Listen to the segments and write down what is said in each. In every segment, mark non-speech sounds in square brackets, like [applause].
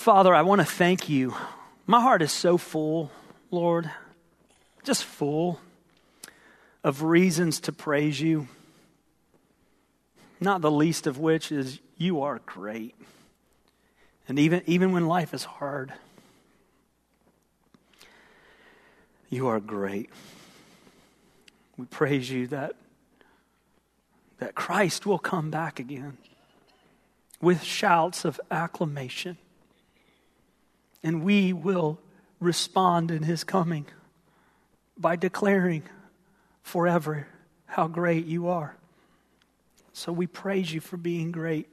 Father, I want to thank you. My heart is so full, Lord, just full of reasons to praise you, not the least of which is you are great. And even, even when life is hard, you are great. We praise you that, that Christ will come back again with shouts of acclamation. And we will respond in his coming by declaring forever how great you are. So we praise you for being great.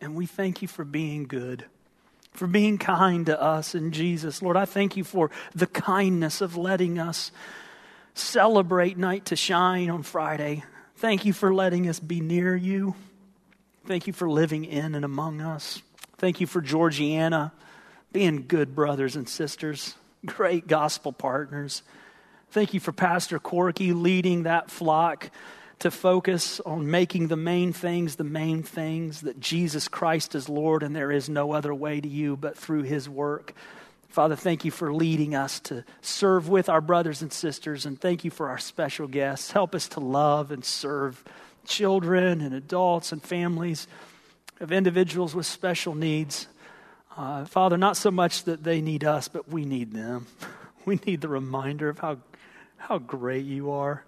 And we thank you for being good, for being kind to us in Jesus. Lord, I thank you for the kindness of letting us celebrate Night to Shine on Friday. Thank you for letting us be near you. Thank you for living in and among us. Thank you for Georgiana being good brothers and sisters, great gospel partners. Thank you for Pastor Corky leading that flock to focus on making the main things the main things that Jesus Christ is Lord and there is no other way to you but through his work. Father, thank you for leading us to serve with our brothers and sisters, and thank you for our special guests. Help us to love and serve children and adults and families of individuals with special needs. Uh, Father, not so much that they need us, but we need them. [laughs] We need the reminder of how, how great you are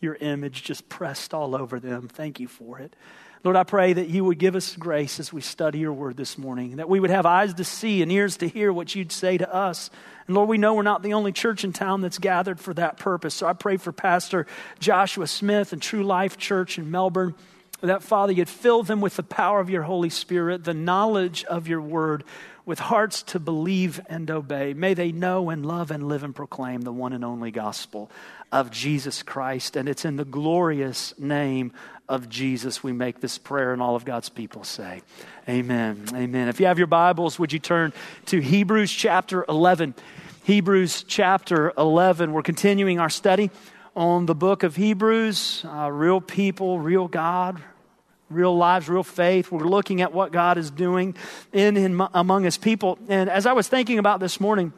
your image just pressed all over them. Thank you for it. Lord, I pray that you would give us grace as we study your word this morning, that we would have eyes to see and ears to hear what you'd say to us. And Lord, we know we're not the only church in town that's gathered for that purpose. So I pray for Pastor Joshua Smith and True Life Church in Melbourne that, Father, you'd fill them with the power of your Holy Spirit, the knowledge of your word, with hearts to believe and obey. May they know and love and live and proclaim the one and only gospel of Jesus Christ. And it's in the glorious name of Jesus we make this prayer, and all of God's people say, Amen. Amen. If you have your Bibles, would you turn to Hebrews chapter 11? Hebrews chapter 11. We're continuing our study on the book of Hebrews, uh, real people, real God, real lives, real faith. We're looking at what God is doing in and among his people. And as I was thinking about this morning,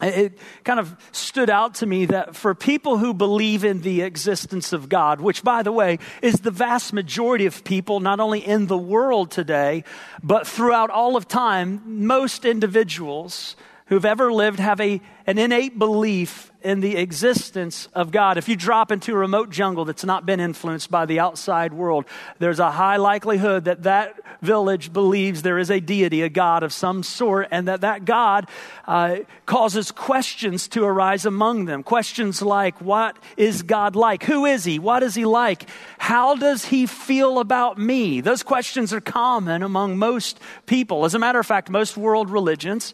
it kind of stood out to me that for people who believe in the existence of God, which, by the way, is the vast majority of people, not only in the world today, but throughout all of time, most individuals who've ever lived have a, an innate belief in the existence of God. If you drop into a remote jungle that's not been influenced by the outside world, there's a high likelihood that that village believes there is a deity, a God of some sort, and that that God uh, causes questions to arise among them. Questions like, What is God like? Who is He? What is He like? How does He feel about me? Those questions are common among most people. As a matter of fact, most world religions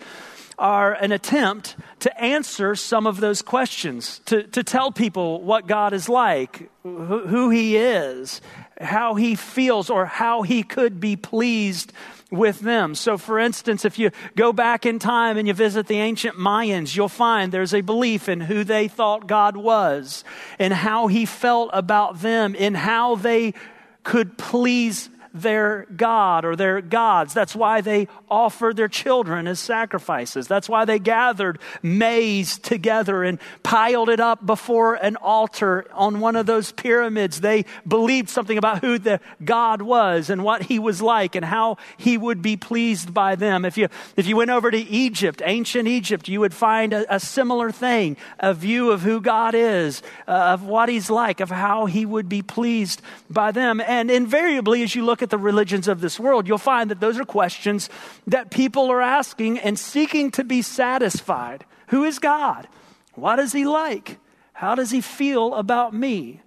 are an attempt to answer some of those questions, to, to tell people what God is like, who, who He is, how He feels, or how He could be pleased with them. So, for instance, if you go back in time and you visit the ancient Mayans, you'll find there's a belief in who they thought God was, and how He felt about them, and how they could please their God or their gods. That's why they offered their children as sacrifices. That's why they gathered maize together and piled it up before an altar on one of those pyramids. They believed something about who the God was and what he was like and how he would be pleased by them. If you, if you went over to Egypt, ancient Egypt, you would find a, a similar thing, a view of who God is, uh, of what he's like, of how he would be pleased by them. And invariably, as you look at the religions of this world, you'll find that those are questions that people are asking and seeking to be satisfied. Who is God? What is He like? How does He feel about me?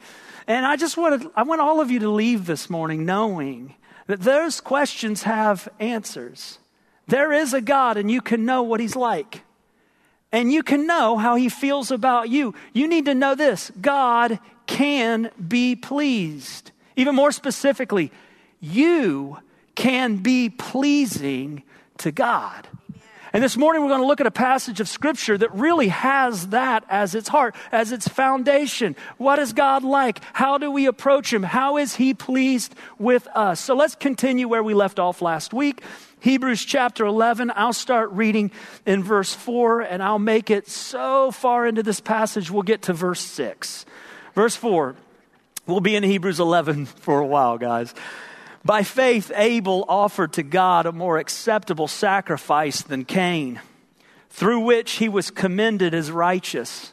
And I just want I want all of you to leave this morning knowing that those questions have answers. There is a God, and you can know what He's like. And you can know how He feels about you. You need to know this God can be pleased. Even more specifically, you can be pleasing to God. And this morning we're going to look at a passage of scripture that really has that as its heart, as its foundation. What is God like? How do we approach him? How is he pleased with us? So let's continue where we left off last week. Hebrews chapter 11. I'll start reading in verse 4 and I'll make it so far into this passage, we'll get to verse 6. Verse 4. We'll be in Hebrews 11 for a while, guys. By faith, Abel offered to God a more acceptable sacrifice than Cain, through which he was commended as righteous,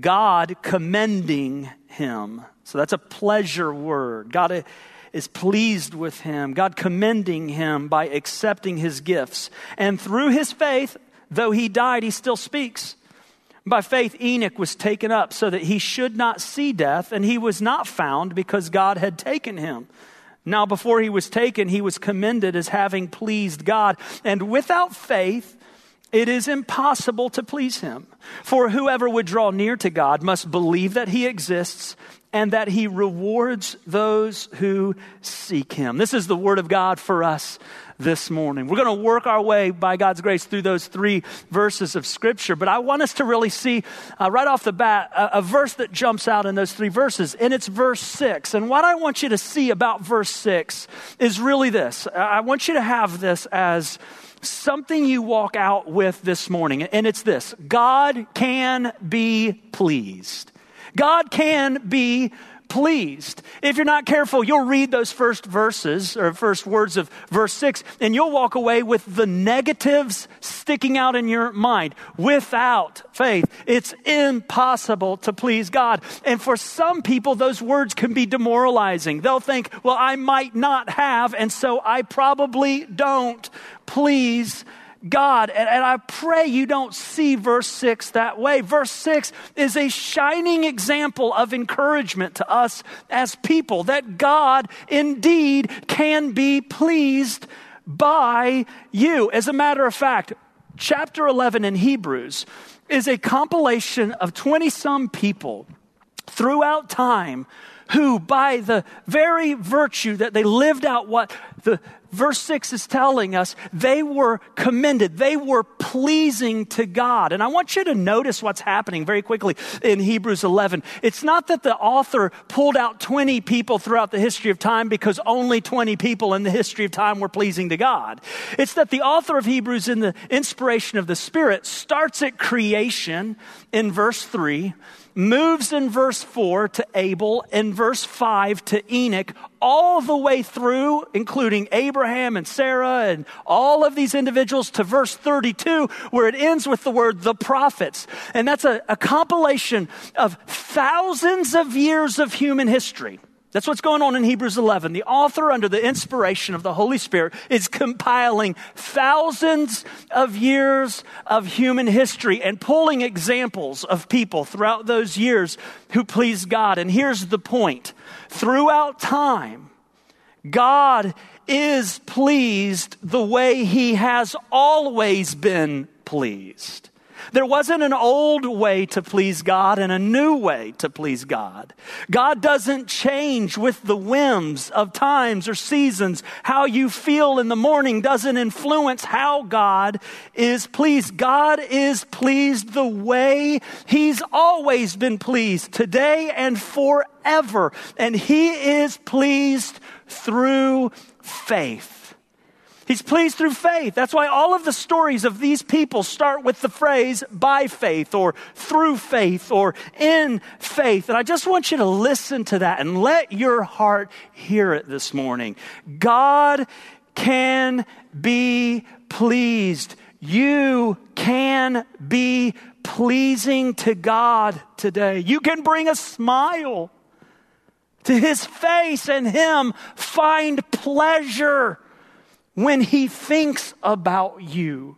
God commending him. So that's a pleasure word. God is pleased with him, God commending him by accepting his gifts. And through his faith, though he died, he still speaks. By faith, Enoch was taken up so that he should not see death, and he was not found because God had taken him. Now, before he was taken, he was commended as having pleased God. And without faith, it is impossible to please him. For whoever would draw near to God must believe that he exists and that he rewards those who seek him. This is the word of God for us this morning. We're going to work our way by God's grace through those three verses of Scripture, but I want us to really see uh, right off the bat a, a verse that jumps out in those three verses, and it's verse six. And what I want you to see about verse six is really this I want you to have this as something you walk out with this morning, and it's this God can be pleased. God can be pleased. If you're not careful, you'll read those first verses or first words of verse 6 and you'll walk away with the negatives sticking out in your mind. Without faith, it's impossible to please God. And for some people, those words can be demoralizing. They'll think, well, I might not have, and so I probably don't please God. And, and, I pray you don't see verse 6 that way. Verse 6 is a shining example of encouragement to us as people that God indeed can be pleased by you. As a matter of fact, chapter 11 in Hebrews is a compilation of 20 some people throughout time who, by the very virtue that they lived out what the verse 6 is telling us they were commended. They were pleasing to God. And I want you to notice what's happening very quickly in Hebrews 11. It's not that the author pulled out 20 people throughout the history of time because only 20 people in the history of time were pleasing to God. It's that the author of Hebrews, in the inspiration of the Spirit, starts at creation in verse 3 moves in verse 4 to Abel, in verse 5 to Enoch, all the way through, including Abraham and Sarah and all of these individuals, to verse 32, where it ends with the word the prophets. And that's a, a compilation of thousands of years of human history. That's what's going on in Hebrews 11. The author, under the inspiration of the Holy Spirit, is compiling thousands of years of human history and pulling examples of people throughout those years who pleased God. And here's the point throughout time, God is pleased the way he has always been pleased. There wasn't an old way to please God and a new way to please God. God doesn't change with the whims of times or seasons. How you feel in the morning doesn't influence how God is pleased. God is pleased the way He's always been pleased, today and forever. And He is pleased through faith. He's pleased through faith. That's why all of the stories of these people start with the phrase by faith or through faith or in faith. And I just want you to listen to that and let your heart hear it this morning. God can be pleased. You can be pleasing to God today. You can bring a smile to his face and him find pleasure when he thinks about you.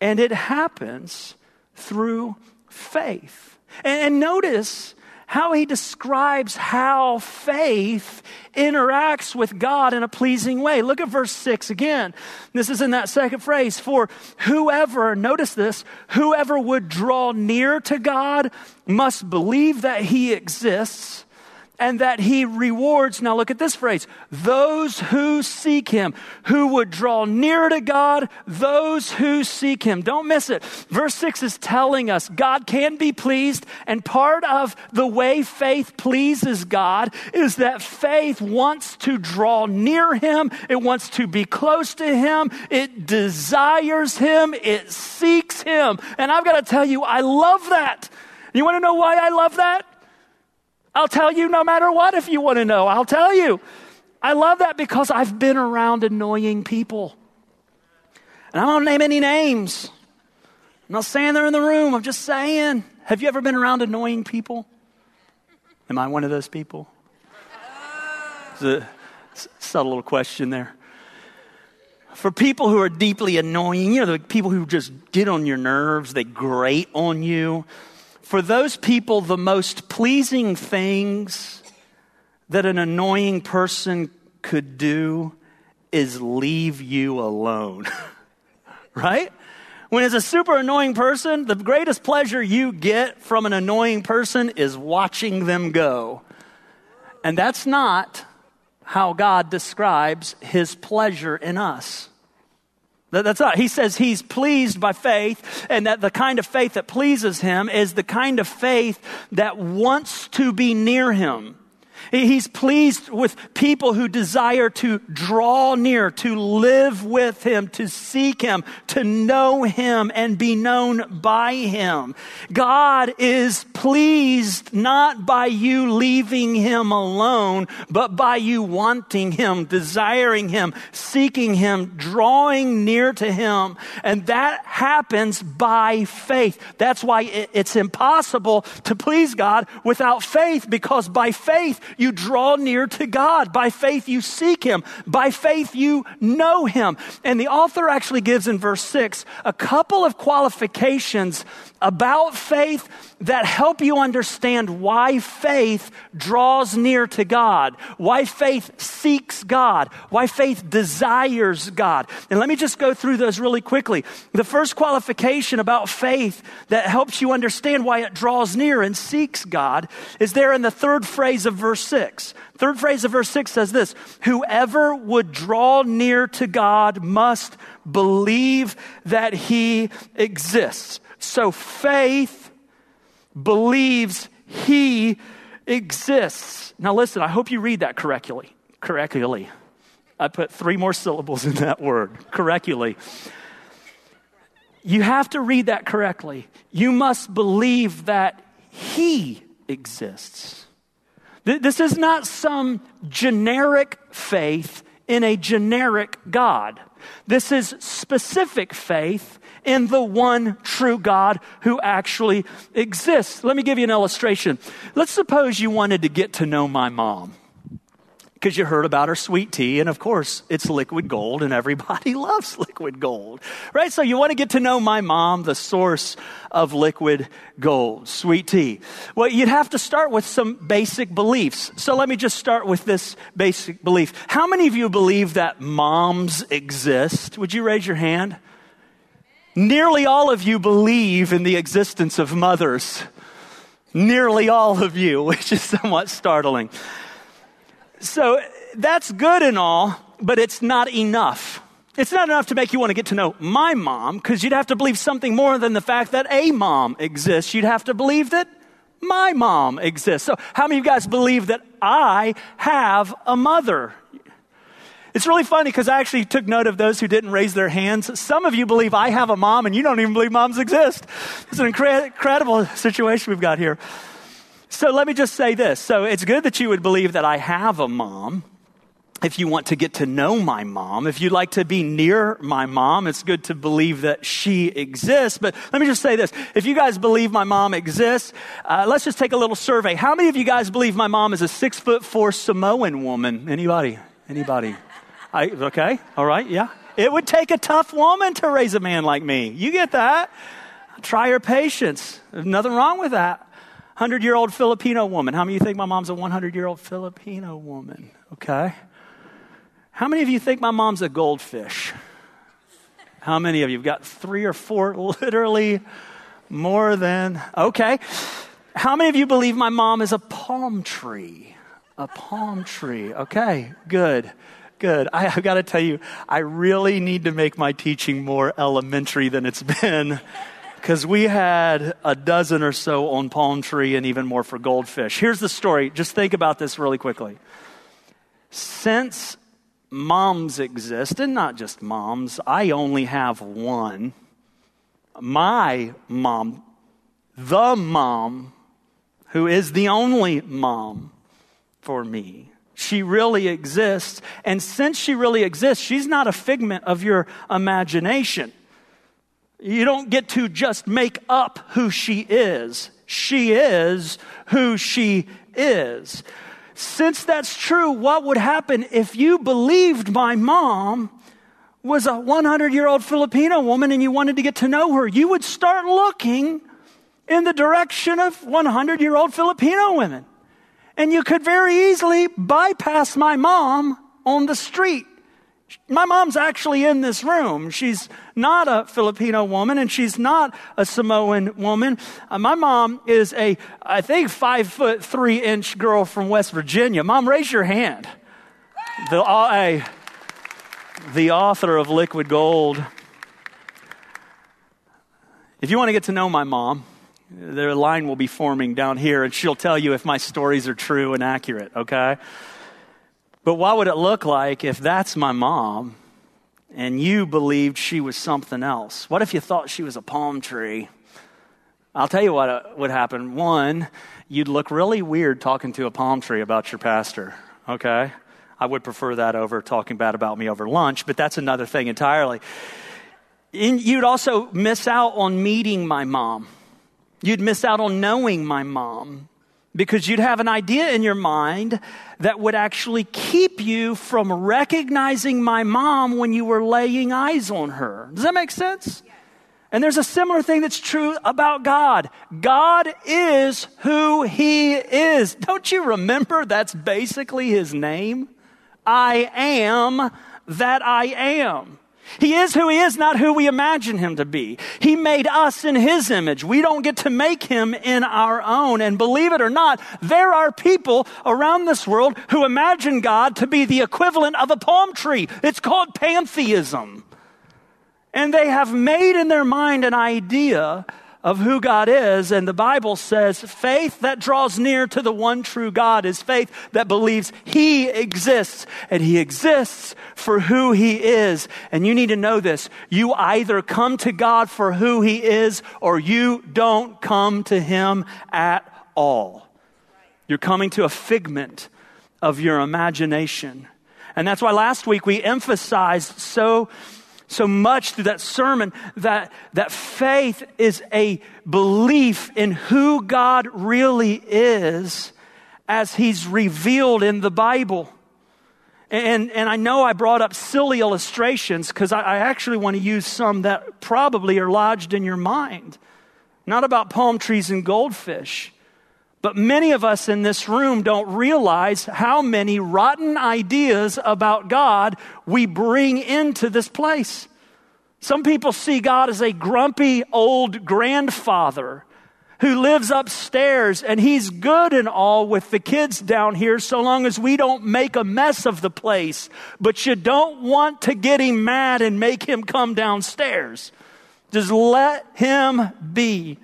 And it happens through faith. And, notice how he describes how faith interacts with God in a pleasing way. Look at verse 6 again. This is in that second phrase. For whoever, notice this, whoever would draw near to God must believe that he exists and that he rewards, now look at this phrase, those who seek him, who would draw near to God, those who seek him. Don't miss it. Verse 6 is telling us God can be pleased, and part of the way faith pleases God is that faith wants to draw near him, it wants to be close to him, it desires him, it seeks him. And I've got to tell you, I love that. You want to know why I love that? I'll tell you no matter what if you want to know. I'll tell you. I love that because I've been around annoying people. And I don't name any names. I'm not saying they're in the room. I'm just saying. Have you ever been around annoying people? Am I one of those people? It's a subtle little question there. For people who are deeply annoying, you know, the people who just get on your nerves, they grate on you for those people, the most pleasing things that an annoying person could do is leave you alone. [laughs] right? When it's a super annoying person, the greatest pleasure you get from an annoying person is watching them go. And that's not how God describes his pleasure in us. That's not. He says he's pleased by faith, and that the kind of faith that pleases him is the kind of faith that wants to be near him. He's pleased with people who desire to draw near, to live with Him, to seek Him, to know Him and be known by Him. God is pleased not by you leaving Him alone, but by you wanting Him, desiring Him, seeking Him, drawing near to Him. And that happens by faith. That's why it's impossible to please God without faith, because by faith, you draw near to God. By faith, you seek Him. By faith, you know Him. And the author actually gives in verse 6 a couple of qualifications about faith that help you understand why faith draws near to God, why faith seeks God, why faith desires God. And let me just go through those really quickly. The first qualification about faith that helps you understand why it draws near and seeks God is there in the third phrase of verse 6. Third phrase of verse 6 says this Whoever would draw near to God must believe that he exists. So faith believes he exists. Now listen, I hope you read that correctly. Correctly. I put three more syllables in that word. Correctly. You have to read that correctly. You must believe that he exists. This is not some generic faith in a generic God. This is specific faith in the one true God who actually exists. Let me give you an illustration. Let's suppose you wanted to get to know my mom because you heard about her sweet tea, and of course, it's liquid gold, and everybody [laughs] loves liquid gold, right? So you want to get to know my mom, the source of liquid gold, sweet tea. Well, you'd have to start with some basic beliefs. So let me just start with this basic belief. How many of you believe that moms exist? Would you raise your hand? Nearly all of you believe in the existence of mothers. Nearly all of you, [laughs] which is somewhat startling. So that's good and all, but it's not enough. It's not enough to make you want to get to know my mom, because you'd have to believe something more than the fact that a mom exists. You'd have to believe that my mom exists. So, how many of you guys believe that I have a mother? It's really funny because I actually took note of those who didn't raise their hands. Some of you believe I have a mom and you don't even believe moms exist. It's an incre- incredible situation we've got here. So let me just say this. So it's good that you would believe that I have a mom. If you want to get to know my mom, if you'd like to be near my mom, it's good to believe that she exists. But let me just say this. If you guys believe my mom exists, uh, let's just take a little survey. How many of you guys believe my mom is a six foot four Samoan woman? Anybody? Anybody? I, okay, all right, yeah. It would take a tough woman to raise a man like me. You get that? Try your patience. There's nothing wrong with that. 100 year old Filipino woman. How many of you think my mom's a 100 year old Filipino woman? Okay. How many of you think my mom's a goldfish? How many of you have got three or four, [laughs] literally more than? Okay. How many of you believe my mom is a palm tree? A palm tree. Okay, good. Good. I, have got to tell you, I really need to make my teaching more elementary than it's been [laughs] because we had a dozen or so on palm tree and even more for goldfish. Here's the story. Just think about this really quickly. Since moms exist, and not just moms, I only have one. My mom, the mom, who is the only mom for me. She really exists. And since she really exists, she's not a figment of your imagination. You don't get to just make up who she is. She is who she is. Since that's true, what would happen if you believed my mom was a 100 year old Filipino woman and you wanted to get to know her? You would start looking in the direction of 100 year old Filipino women. And you could very easily bypass my mom on the street my mom's actually in this room. She's not a Filipino woman and she's not a Samoan woman. Uh, my mom is a, I think, five foot three inch girl from West Virginia. Mom, raise your hand. The, uh, the author of Liquid Gold. If you want to get to know my mom, their line will be forming down here and she'll tell you if my stories are true and accurate, okay? But what would it look like if that's my mom and you believed she was something else? What if you thought she was a palm tree? I'll tell you what uh, would happen. One, you'd look really weird talking to a palm tree about your pastor, okay? I would prefer that over talking bad about me over lunch, but that's another thing entirely. you'd also miss out on meeting my mom. You'd miss out on knowing my mom because you'd have an idea in your mind that would actually keep you from recognizing my mom when you were laying eyes on her. Does that make sense? And there's a similar thing that's true about God. God is who He is. Don't you remember that's basically His name? I am that I am. He is who he is, not who we imagine him to be. He made us in his image. We don't get to make him in our own. And believe it or not, there are people around this world who imagine God to be the equivalent of a palm tree. It's called pantheism. And they have made in their mind an idea of who God is. And the Bible says faith that draws near to the one true God is faith that believes He exists and He exists for who He is. And you need to know this. You either come to God for who He is or you don't come to Him at all. You're coming to a figment of your imagination. And that's why last week we emphasized so so much through that sermon that, that faith is a belief in who God really is as he's revealed in the Bible. And, and I know I brought up silly illustrations because I, I actually want to use some that probably are lodged in your mind. Not about palm trees and goldfish. But many of us in this room don't realize how many rotten ideas about God we bring into this place. Some people see God as a grumpy old grandfather who lives upstairs and he's good and all with the kids down here so long as we don't make a mess of the place. But you don't want to get him mad and make him come downstairs. Just let him be.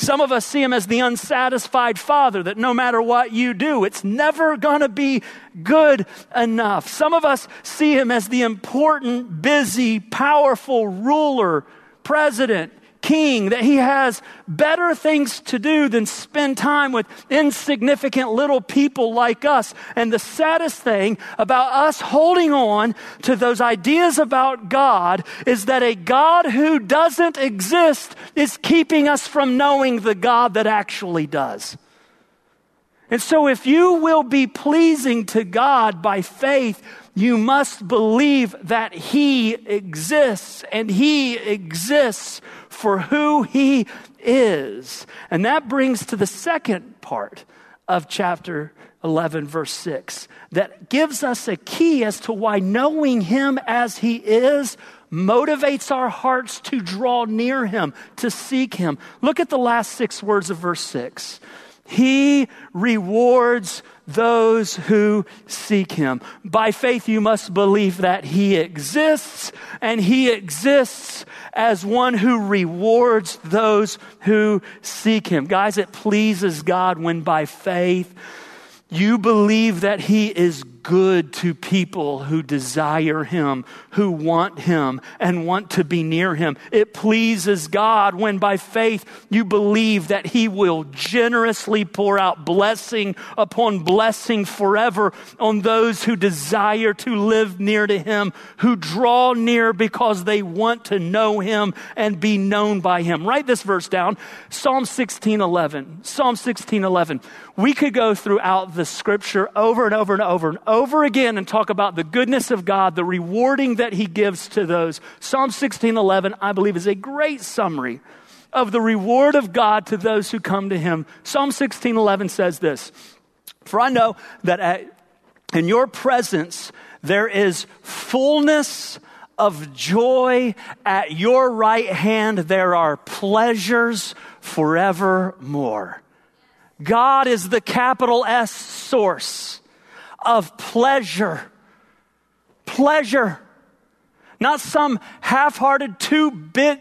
Some of us see him as the unsatisfied father that no matter what you do, it's never going to be good enough. Some of us see him as the important, busy, powerful ruler, president, king, that he has better things to do than spend time with insignificant little people like us. And the saddest thing about us holding on to those ideas about God is that a God who doesn't exist is keeping us from knowing the God that actually does. And so, if you will be pleasing to God by faith, you must believe that He exists and He exists for who he is. And that brings to the second part of chapter 11, verse 6, that gives us a key as to why knowing him as he is motivates our hearts to draw near him, to seek him. Look at the last six words of verse 6. He rewards those who seek him. By faith, you must believe that he exists, and he exists as one who rewards those who seek him. Guys, it pleases God when by faith you believe that he is good to people who desire Him, who want Him, and want to be near Him. It pleases God when by faith you believe that He will generously pour out blessing upon blessing forever on those who desire to live near to Him, who draw near because they want to know Him and be known by Him. Write this verse down Psalm 16 11. Psalm 16 11. We could go throughout the scripture over and over and over and over again and talk about the goodness of God, the rewarding that He gives to those. Psalm 16:11, I believe, is a great summary of the reward of God to those who come to Him. Psalm 16:11 says this: "For I know that at, in Your presence there is fullness." Of joy at your right hand, there are pleasures forevermore. God is the capital S source of pleasure. Pleasure. Not some half hearted, two bit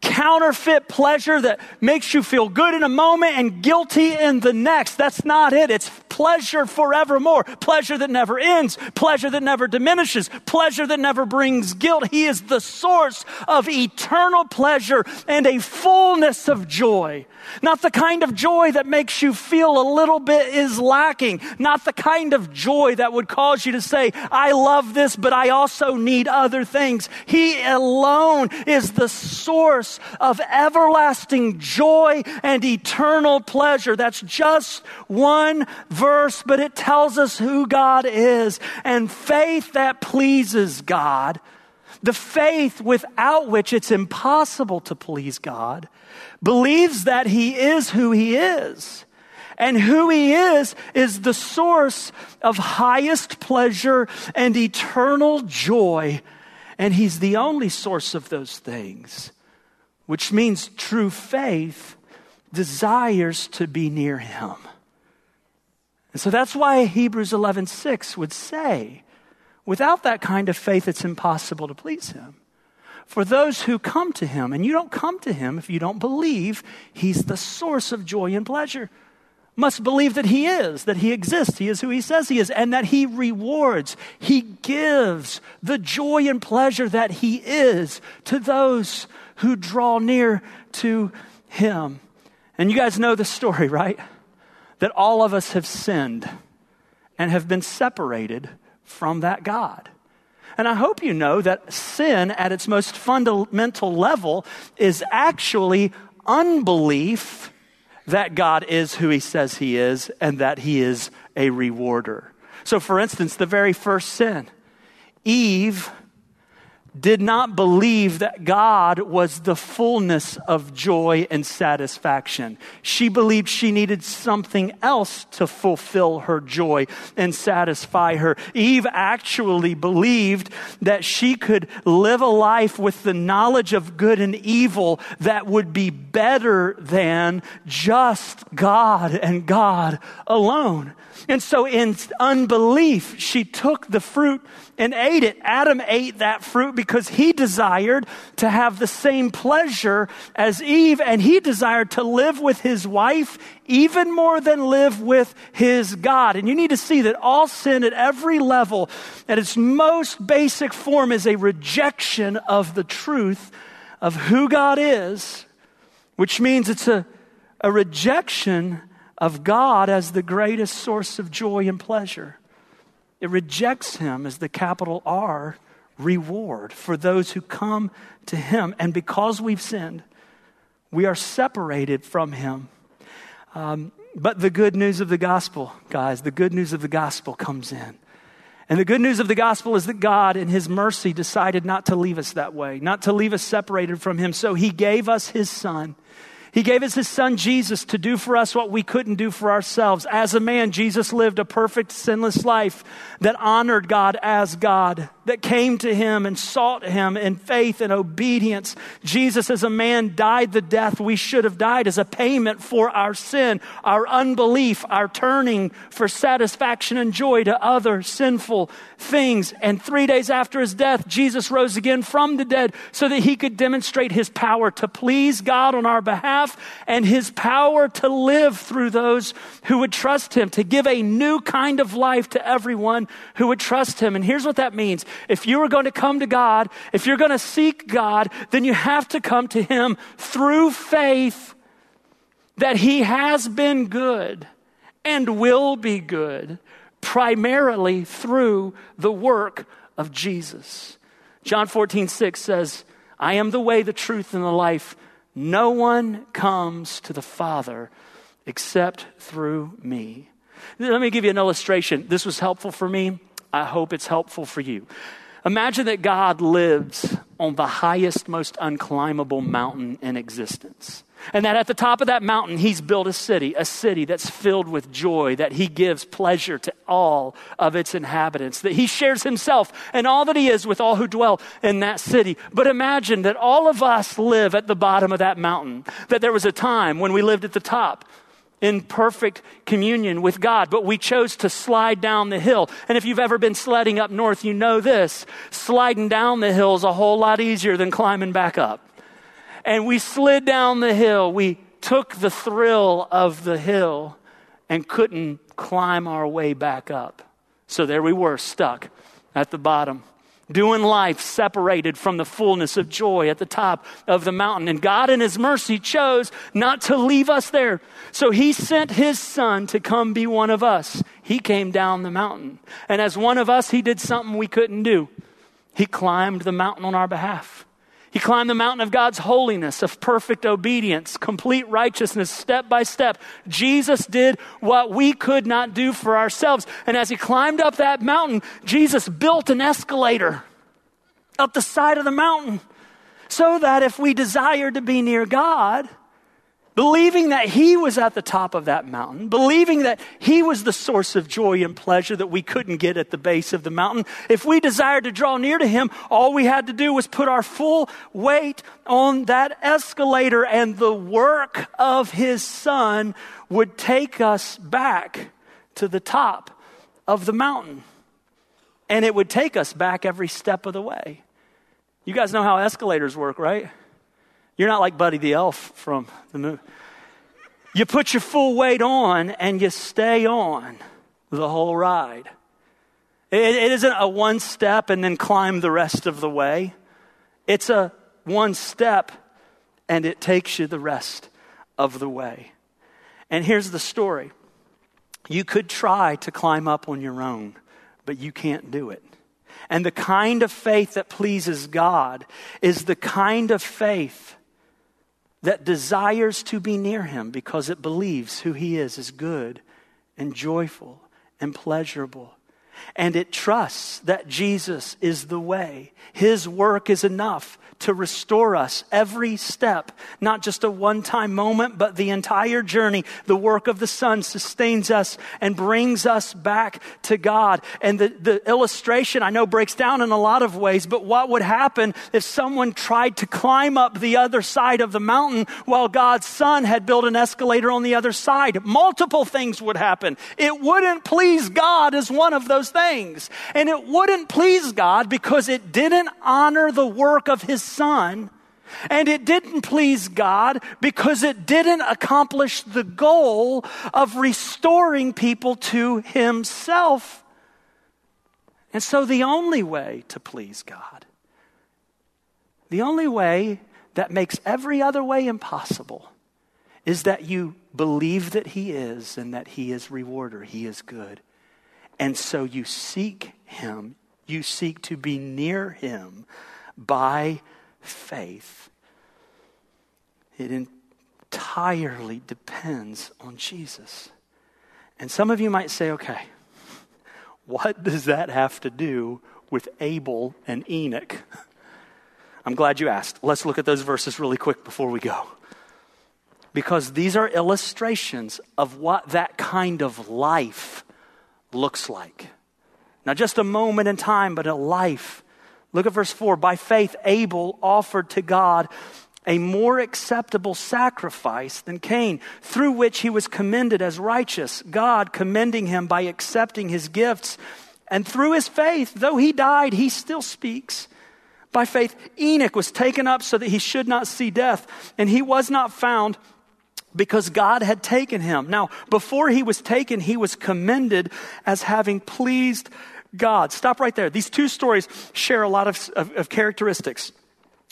counterfeit pleasure that makes you feel good in a moment and guilty in the next. That's not it. It's pleasure forevermore. Pleasure that never ends. Pleasure that never diminishes. Pleasure that never brings guilt. He is the source of eternal pleasure and a fullness of joy. Not the kind of joy that makes you feel a little bit is lacking. Not the kind of joy that would cause you to say, I love this, but I also need other things. He alone is the source of everlasting joy and eternal pleasure. That's just one verse, but it tells us who God is. And faith that pleases God the faith without which it's impossible to please God, believes that He is who He is. And who He is is the source of highest pleasure and eternal joy. And He's the only source of those things, which means true faith desires to be near Him. And so that's why Hebrews 11:6 would say, Without that kind of faith, it's impossible to please Him. For those who come to Him, and you don't come to Him if you don't believe He's the source of joy and pleasure, must believe that He is, that He exists, He is who He says He is, and that He rewards, He gives the joy and pleasure that He is to those who draw near to Him. And you guys know the story, right? That all of us have sinned and have been separated from that God. And I hope you know that sin at its most fundamental level is actually unbelief that God is who he says he is and that he is a rewarder. So, for instance, the very first sin, Eve did not believe that God was the fullness of joy and satisfaction. She believed she needed something else to fulfill her joy and satisfy her. Eve actually believed that she could live a life with the knowledge of good and evil that would be better than just God and God alone. And so, in unbelief, she took the fruit and ate it. Adam ate that fruit because he desired to have the same pleasure as Eve, and he desired to live with his wife even more than live with his God. And you need to see that all sin at every level, at its most basic form, is a rejection of the truth of who God is, which means it's a, a rejection of God as the greatest source of joy and pleasure. It rejects him as the capital R reward for those who come to him. And because we've sinned, we are separated from him. Um, but the good news of the gospel, guys, the good news of the gospel comes in. And the good news of the gospel is that God, in His mercy, decided not to leave us that way, not to leave us separated from Him. So He gave us His Son. He gave us his son Jesus to do for us what we couldn't do for ourselves. As a man, Jesus lived a perfect, sinless life that honored God as God. That came to him and sought him in faith and obedience. Jesus, as a man, died the death we should have died as a payment for our sin, our unbelief, our turning for satisfaction and joy to other sinful things. And three days after his death, Jesus rose again from the dead so that he could demonstrate his power to please God on our behalf and his power to live through those who would trust him, to give a new kind of life to everyone who would trust him. And here's what that means. If you are going to come to God, if you're going to seek God, then you have to come to him through faith that he has been good and will be good primarily through the work of Jesus. John 14, 6 says, I am the way, the truth, and the life. No one comes to the Father except through me. Let me give you an illustration. This was helpful for me. I hope it's helpful for you. Imagine that God lives on the highest, most unclimbable mountain in existence. And that at the top of that mountain, he's built a city, a city that's filled with joy, that he gives pleasure to all of its inhabitants, that he shares himself and all that he is with all who dwell in that city. But imagine that all of us live at the bottom of that mountain, that there was a time when we lived at the top in perfect communion with God, but we chose to slide down the hill. And if you've ever been sledding up north, you know this. Sliding down the hill is a whole lot easier than climbing back up. And we slid down the hill. We took the thrill of the hill and couldn't climb our way back up. So there we were, stuck at the bottom, doing life separated from the fullness of joy at the top of the mountain. And God, in His mercy, chose not to leave us there. So He sent His Son to come be one of us. He came down the mountain. And as one of us, He did something we couldn't do. He climbed the mountain on our behalf. He climbed the mountain of God's holiness, of perfect obedience, complete righteousness, step by step. Jesus did what we could not do for ourselves. And as he climbed up that mountain, Jesus built an escalator up the side of the mountain so that if we desire to be near God, believing that He was at the top of that mountain, believing that He was the source of joy and pleasure that we couldn't get at the base of the mountain. If we desired to draw near to Him, all we had to do was put our full weight on that escalator, and the work of His Son would take us back to the top of the mountain. And it would take us back every step of the way. You guys know how escalators work, right? You're not like Buddy the Elf from the movie. You put your full weight on and you stay on the whole ride. It, it isn't a one step and then climb the rest of the way. It's a one step and it takes you the rest of the way. And here's the story you could try to climb up on your own, but you can't do it. And the kind of faith that pleases God is the kind of faith that desires to be near him because it believes who he is is good and joyful and pleasurable. And it trusts that Jesus is the way. His work is enough to restore us every step, not just a one time moment, but the entire journey. The work of the Son sustains us and brings us back to God. And the, the illustration I know breaks down in a lot of ways, but what would happen if someone tried to climb up the other side of the mountain while God's Son had built an escalator on the other side? Multiple things would happen. It wouldn't please God as one of those things. And it wouldn't please God because it didn't honor the work of His son. And it didn't please God because it didn't accomplish the goal of restoring people to Himself. And so, the only way to please God, the only way that makes every other way impossible, is that you believe that He is and that He is rewarder, He is good. And so you seek Him, you seek to be near Him by faith. It entirely depends on Jesus. And some of you might say, okay, what does that have to do with Abel and Enoch? I'm glad you asked. Let's look at those verses really quick before we go. Because these are illustrations of what that kind of life looks like. Not just a moment in time, but a life. Look at verse 4. By faith, Abel offered to God a more acceptable sacrifice than Cain, through which he was commended as righteous, God commending him by accepting his gifts. And through his faith, though he died, he still speaks. By faith, Enoch was taken up so that he should not see death, and he was not found because God had taken him. Now, before he was taken, he was commended as having pleased God. Stop right there. These two stories share a lot of, of, of characteristics.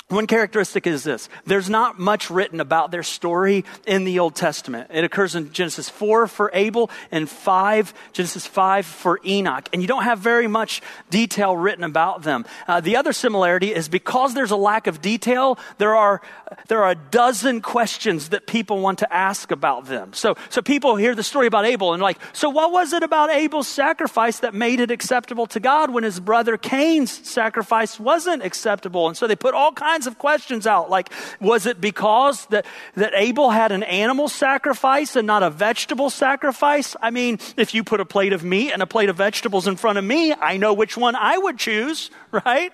One characteristic is this there's not much written about their story in the Old Testament. It occurs in Genesis 4 for Abel and 5, Genesis 5 for Enoch. And you don't have very much detail written about them. Uh, the other similarity is because there's a lack of detail, there are, there are a dozen questions that people want to ask about them. So, so people hear the story about Abel and like, so what was it about Abel's sacrifice that made it acceptable to God when his brother Cain's sacrifice wasn't acceptable? And so they put all kinds of questions out. Like, was it because that, that Abel had an animal sacrifice and not a vegetable sacrifice? I mean, if you put a plate of meat and a plate of vegetables in front of me, I know which one I would choose, [laughs] right?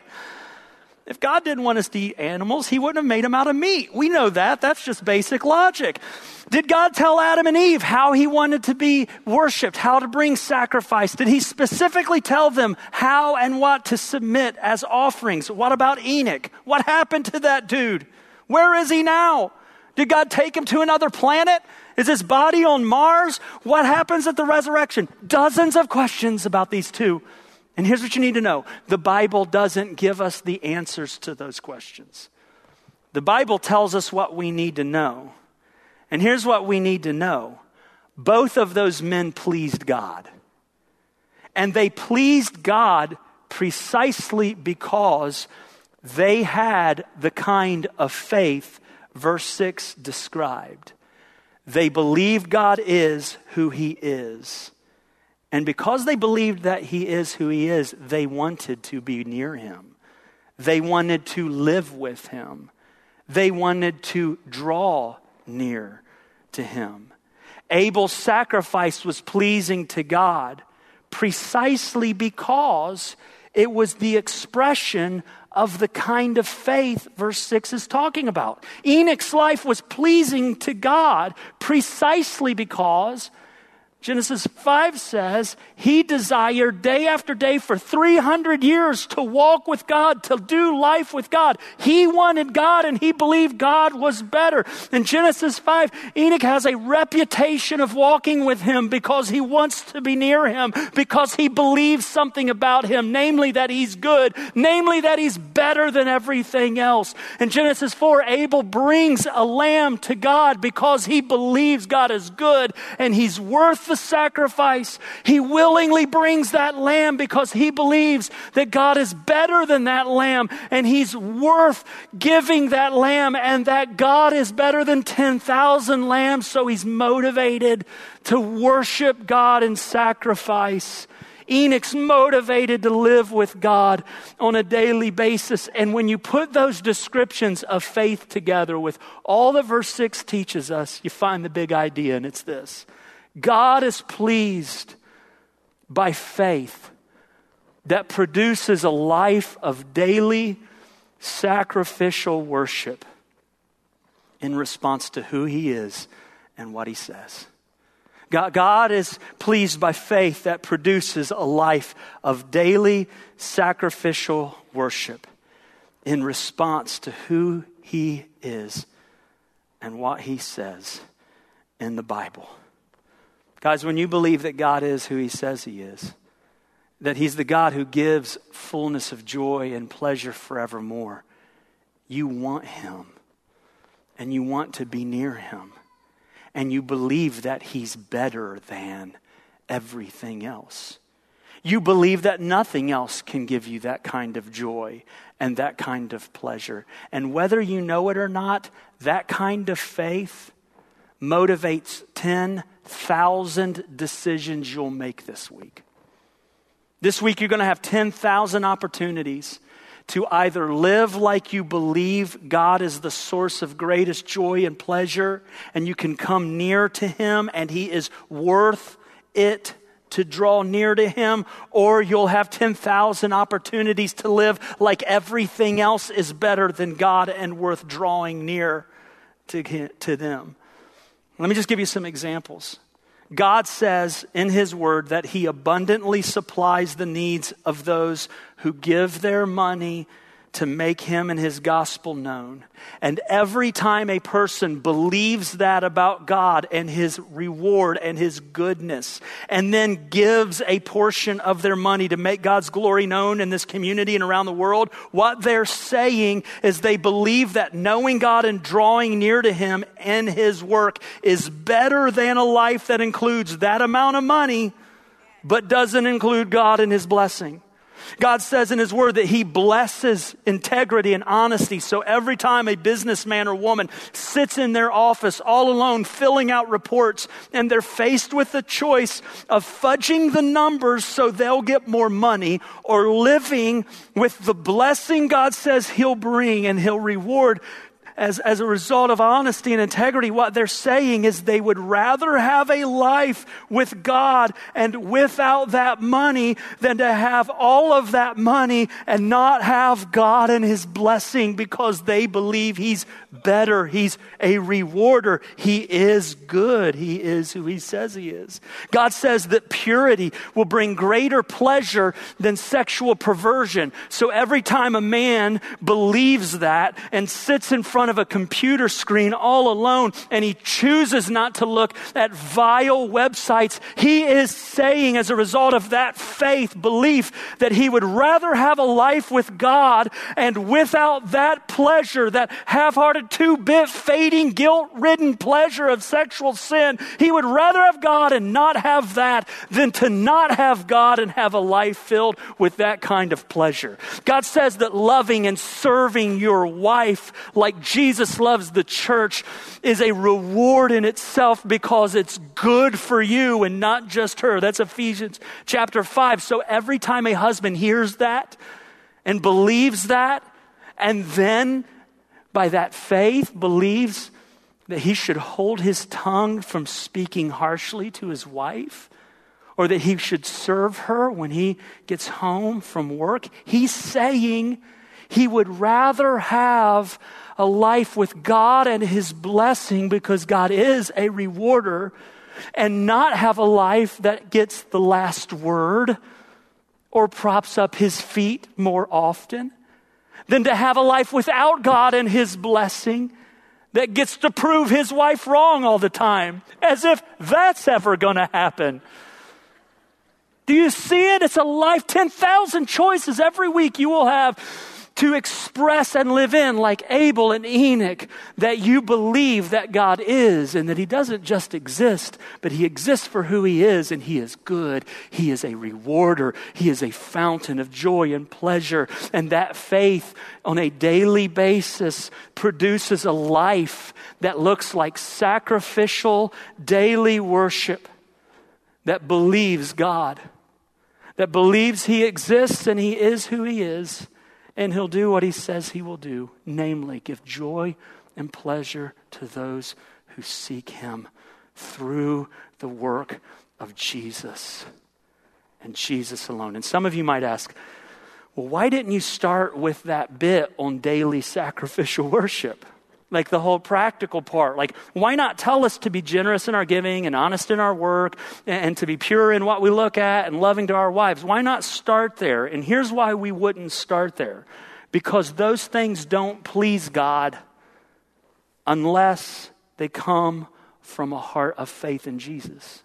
If God didn't want us to eat animals, He wouldn't have made them out of meat. We know that. That's just basic logic. Did God tell Adam and Eve how he wanted to be worshiped, how to bring sacrifice? Did he specifically tell them how and what to submit as offerings? What about Enoch? What happened to that dude? Where is he now? Did God take him to another planet? Is his body on Mars? What happens at the resurrection? Dozens of questions about these two. And here's what you need to know the Bible doesn't give us the answers to those questions. The Bible tells us what we need to know. And here's what we need to know both of those men pleased God. And they pleased God precisely because they had the kind of faith verse 6 described. They believe God is who he is. And because they believed that he is who he is, they wanted to be near him. They wanted to live with him. They wanted to draw near to him. Abel's sacrifice was pleasing to God precisely because it was the expression of the kind of faith verse 6 is talking about. Enoch's life was pleasing to God precisely because Genesis 5 says he desired day after day for 300 years to walk with God, to do life with God. He wanted God and he believed God was better. In Genesis 5, Enoch has a reputation of walking with him because he wants to be near him, because he believes something about him, namely that he's good, namely that he's better than everything else. In Genesis 4, Abel brings a lamb to God because he believes God is good and he's worth the sacrifice. He willingly brings that lamb because he believes that God is better than that lamb and he's worth giving that lamb and that God is better than 10,000 lambs. So he's motivated to worship God and sacrifice. Enoch's motivated to live with God on a daily basis. And when you put those descriptions of faith together with all that verse 6 teaches us, you find the big idea, and it's this God is pleased by faith that produces a life of daily sacrificial worship in response to who He is and what He says. God, God, is pleased by faith that produces a life of daily sacrificial worship in response to who He is and what He says in the Bible. Guys, when you believe that God is who He says He is, that He's the God who gives fullness of joy and pleasure forevermore, you want Him and you want to be near Him and you believe that He's better than everything else. You believe that nothing else can give you that kind of joy and that kind of pleasure. And whether you know it or not, that kind of faith motivates 10,000 decisions you'll make this week. This week, you're going to have 10,000 opportunities to either live like you believe God is the source of greatest joy and pleasure, and you can come near to Him, and He is worth it to draw near to Him, or you'll have 10,000 opportunities to live like everything else is better than God and worth drawing near to, to them. Let me just give you some examples. God says in His Word that He abundantly supplies the needs of those who give their money to make him and his gospel known. And every time a person believes that about God and his reward and his goodness, and then gives a portion of their money to make God's glory known in this community and around the world, what they're saying is they believe that knowing God and drawing near to him and his work is better than a life that includes that amount of money, but doesn't include God and his blessing. God says in His Word that He blesses integrity and honesty. So every time a businessman or woman sits in their office all alone filling out reports and they're faced with the choice of fudging the numbers so they'll get more money or living with the blessing God says He'll bring and He'll reward as, as a result of honesty and integrity, what they're saying is they would rather have a life with God and without that money than to have all of that money and not have God and His blessing because they believe He's better. He's a rewarder. He is good. He is who He says He is. God says that purity will bring greater pleasure than sexual perversion. So every time a man believes that and sits in front of a computer screen all alone and he chooses not to look at vile websites, he is saying, as a result of that faith, belief, that he would rather have a life with God and without that pleasure, that half hearted, two bit, fading, guilt ridden pleasure of sexual sin, he would rather have God and not have that than to not have God and have a life filled with that kind of pleasure. God says that loving and serving your wife like Jesus loves the church is a reward in itself because it's good for you and not just her. That's Ephesians chapter 5. So every time a husband hears that and believes that, and then by that faith believes that he should hold his tongue from speaking harshly to his wife, or that he should serve her when he gets home from work, he's saying he would rather have a life with God and His blessing because God is a rewarder and not have a life that gets the last word or props up His feet more often than to have a life without God and His blessing that gets to prove his wife wrong all the time, as if that's ever going to happen. Do you see it? It's a life, 10,000 choices every week you will have to express and live in, like Abel and Enoch, that you believe that God is and that He doesn't just exist, but He exists for who He is and He is good. He is a rewarder. He is a fountain of joy and pleasure. And that faith on a daily basis produces a life that looks like sacrificial daily worship that believes God, that believes He exists and He is who He is and he'll do what he says he will do, namely, give joy and pleasure to those who seek him through the work of Jesus and Jesus alone. And some of you might ask, well, why didn't you start with that bit on daily sacrificial [laughs] worship? Like the whole practical part. Like, why not tell us to be generous in our giving and honest in our work and, and, to be pure in what we look at and loving to our wives? Why not start there? And here's why we wouldn't start there because those things don't please God unless they come from a heart of faith in Jesus.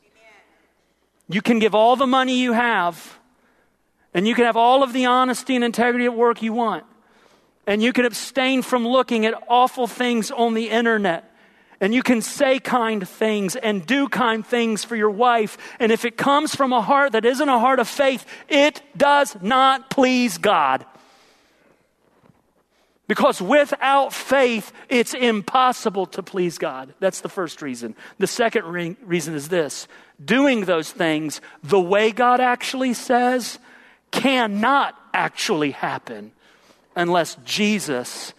You can give all the money you have, and you can have all of the honesty and integrity at work you want. And you can abstain from looking at awful things on the internet. And you can say kind things and do kind things for your wife. And if it comes from a heart that isn't a heart of faith, it does not please God. Because without faith, it's impossible to please God. That's the first reason. The second re- reason is this doing those things the way God actually says cannot actually happen unless Jesus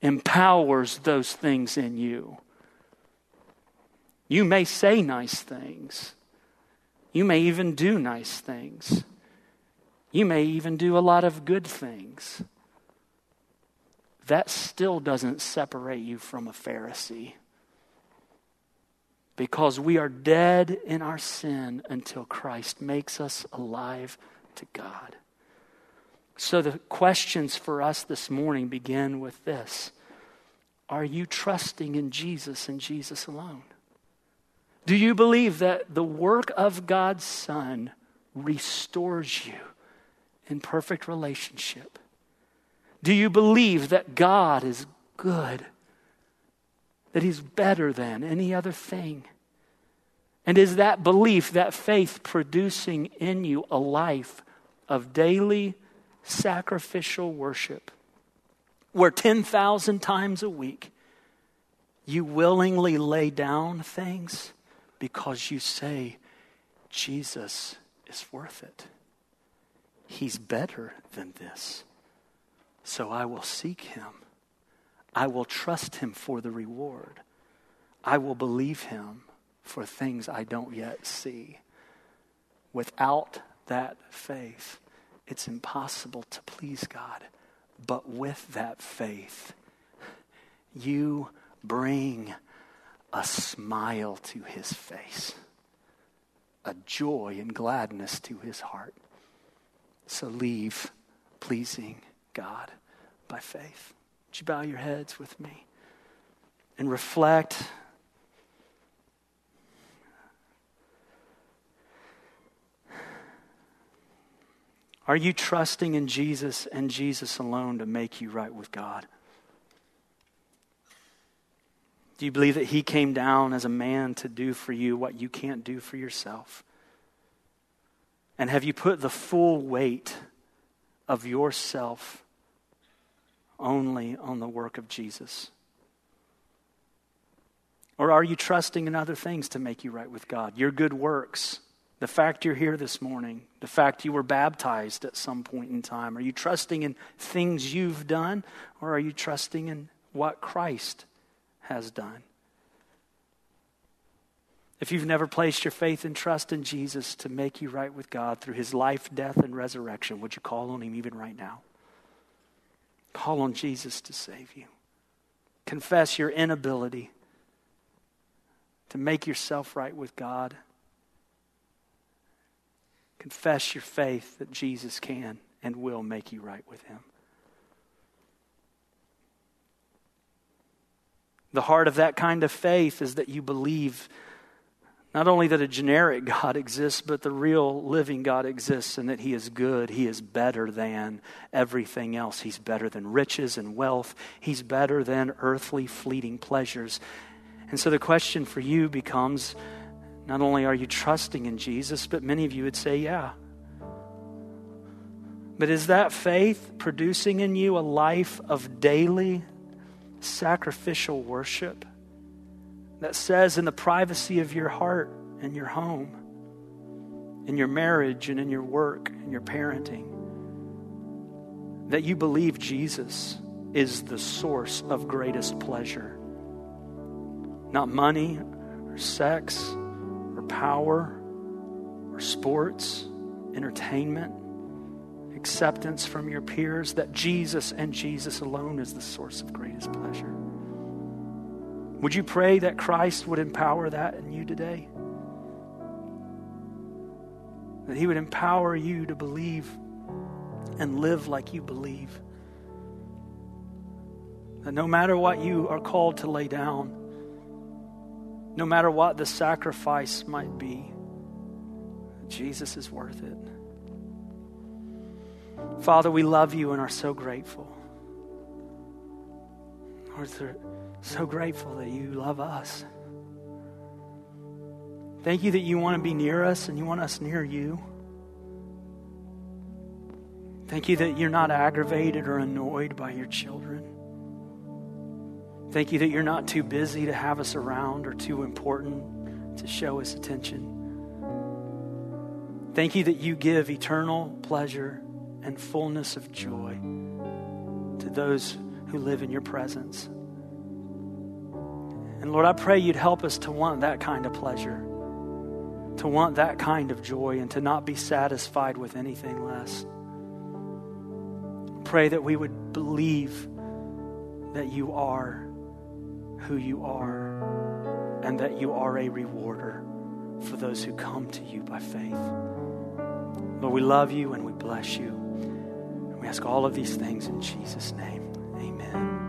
empowers those things in you. You may say nice things. You may even do nice things. You may even do a lot of good things. That still doesn't separate you from a Pharisee. Because we are dead in our sin until Christ makes us alive to God. So the questions for us this morning begin with this Are you trusting in Jesus and Jesus alone? Do you believe that the work of God's Son restores you in perfect relationship? Do you believe that God is good? That He's better than any other thing? And is that belief, that faith, producing in you a life of daily sacrificial worship where 10,000 times a week you willingly lay down things because you say, Jesus is worth it. He's better than this. So I will seek him. I will trust him for the reward. I will believe him for things I don't yet see. Without that faith, it's impossible to please God. But with that faith, you bring a smile to his face, a joy and gladness to his heart. So leave pleasing God by faith. Would you bow your heads with me and reflect? Are you trusting in Jesus and Jesus alone to make you right with God? Do you believe that He came down as a man to do for you what you can't do for yourself? And have you put the full weight of yourself only on the work of Jesus? Or are you trusting in other things to make you right with God? Your good works, the fact you're here this morning, the fact you were baptized at some point in time. Are you trusting in things you've done, or are you trusting in what Christ has done. If you've never placed your faith and trust in Jesus to make you right with God through his life, death, and resurrection, would you call on him even right now? Call on Jesus to save you. Confess your inability to make yourself right with God. Confess your faith that Jesus can and will make you right with him. The heart of that kind of faith is that you believe not only that a generic [laughs] God exists, but the real living God exists and that He is good. He is better than everything else. He's better than riches and wealth. He's better than earthly fleeting pleasures. And so the question for you becomes not only are you trusting in Jesus, but many of you would say, yeah. But is that faith producing in you a life of daily sacrificial worship that says, in the privacy of your heart and your home, in your marriage and in your work and your parenting, that you believe Jesus is the source of greatest pleasure. Not money or sex power or sports, entertainment acceptance from your peers that Jesus and Jesus alone is the source of greatest pleasure. Would you pray that Christ would empower that in you today? That He would empower you to believe and live like you believe. That no matter what you are called to lay down, no matter what the sacrifice might be, Jesus is worth it. Father, we love you and are so grateful. Lord, we're so grateful that you love us. Thank you that you want to be near us and you want us near you. Thank you that you're not aggravated or annoyed by your children. Thank you that you're not too busy to have us around or too important to show us attention. Thank you that you give eternal pleasure and fullness of joy to those who live in your presence. And Lord, I pray you'd help us to want that kind of pleasure. to want that kind of joy and to not be satisfied with anything less. Pray that we would believe that you are who you are and that you are a rewarder for those who come to you by faith. Lord, we love you and we bless you. And we ask all of these things in Jesus' name. Amen.